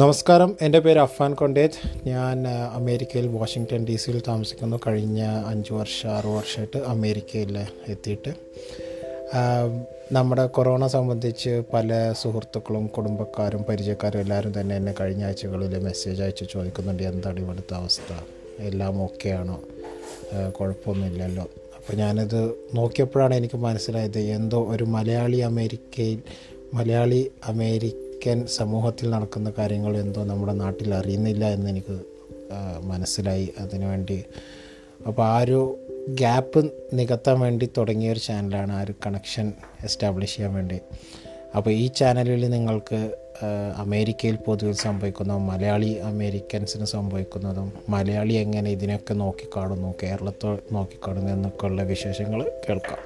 നമസ്കാരം. എന്റെ പേര് അഫാൻ കൊണ്ടേജ് ഞാൻ അമേരിക്കയിൽ വാഷിങ്ടൺ ഡി സിയിൽ താമസിക്കുന്നു. കഴിഞ്ഞ അഞ്ച് വർഷം ആറ് വർഷമായിട്ട് അമേരിക്കയിൽ എത്തിയിട്ട്. നമ്മുടെ കൊറോണ സംബന്ധിച്ച് പല സുഹൃത്തുക്കളും കുടുംബക്കാരും പരിചയക്കാരും എല്ലാവരും തന്നെ എന്നെ കഴിഞ്ഞ ആഴ്ചകളിൽ മെസ്സേജ് അയച്ച് ചോദിക്കുന്നുണ്ട് എന്താണ് ഇവിടുത്തെ അവസ്ഥ? എല്ലാം ഓക്കെ ആണോ ആ, കുഴപ്പമൊന്നുമില്ലല്ലോ. അപ്പോൾ ഞാനത് നോക്കിയപ്പോഴാണ് എനിക്ക് മനസ്സിലായത് എന്തോ ഒരു മലയാളി അമേരിക്കയിൽ മലയാളി അമേരിക്കൻ സമൂഹത്തിൽ നടക്കുന്ന കാര്യങ്ങൾ എന്തോ നമ്മുടെ നാട്ടിൽ അറിയുന്നില്ല എന്ന് എനിക്ക് മനസ്സിലായി. അതിനുവേണ്ടി അപ്പോൾ ആ ഒരു ഗ്യാപ്പ് നികത്താൻ വേണ്ടി തുടങ്ങിയ ഒരു ചാനലാണ് ആ ഒരു കണക്ഷൻ എസ്റ്റാബ്ലിഷ് ചെയ്യാൻ വേണ്ടി. അപ്പോൾ ഈ ചാനലിൽ നിങ്ങൾക്ക് അമേരിക്കയിൽ പൊതുവിൽ സംഭവിക്കുന്ന മലയാളി അമേരിക്കൻസിന് സംഭവിക്കുന്നതും മലയാളി എങ്ങനെ ഇതിനൊക്കെ നോക്കിക്കാണുന്നു കേരളത്തെ നോക്കിക്കാണുന്നു എന്നൊക്കെയുള്ള വിശേഷങ്ങൾ കേൾക്കാം.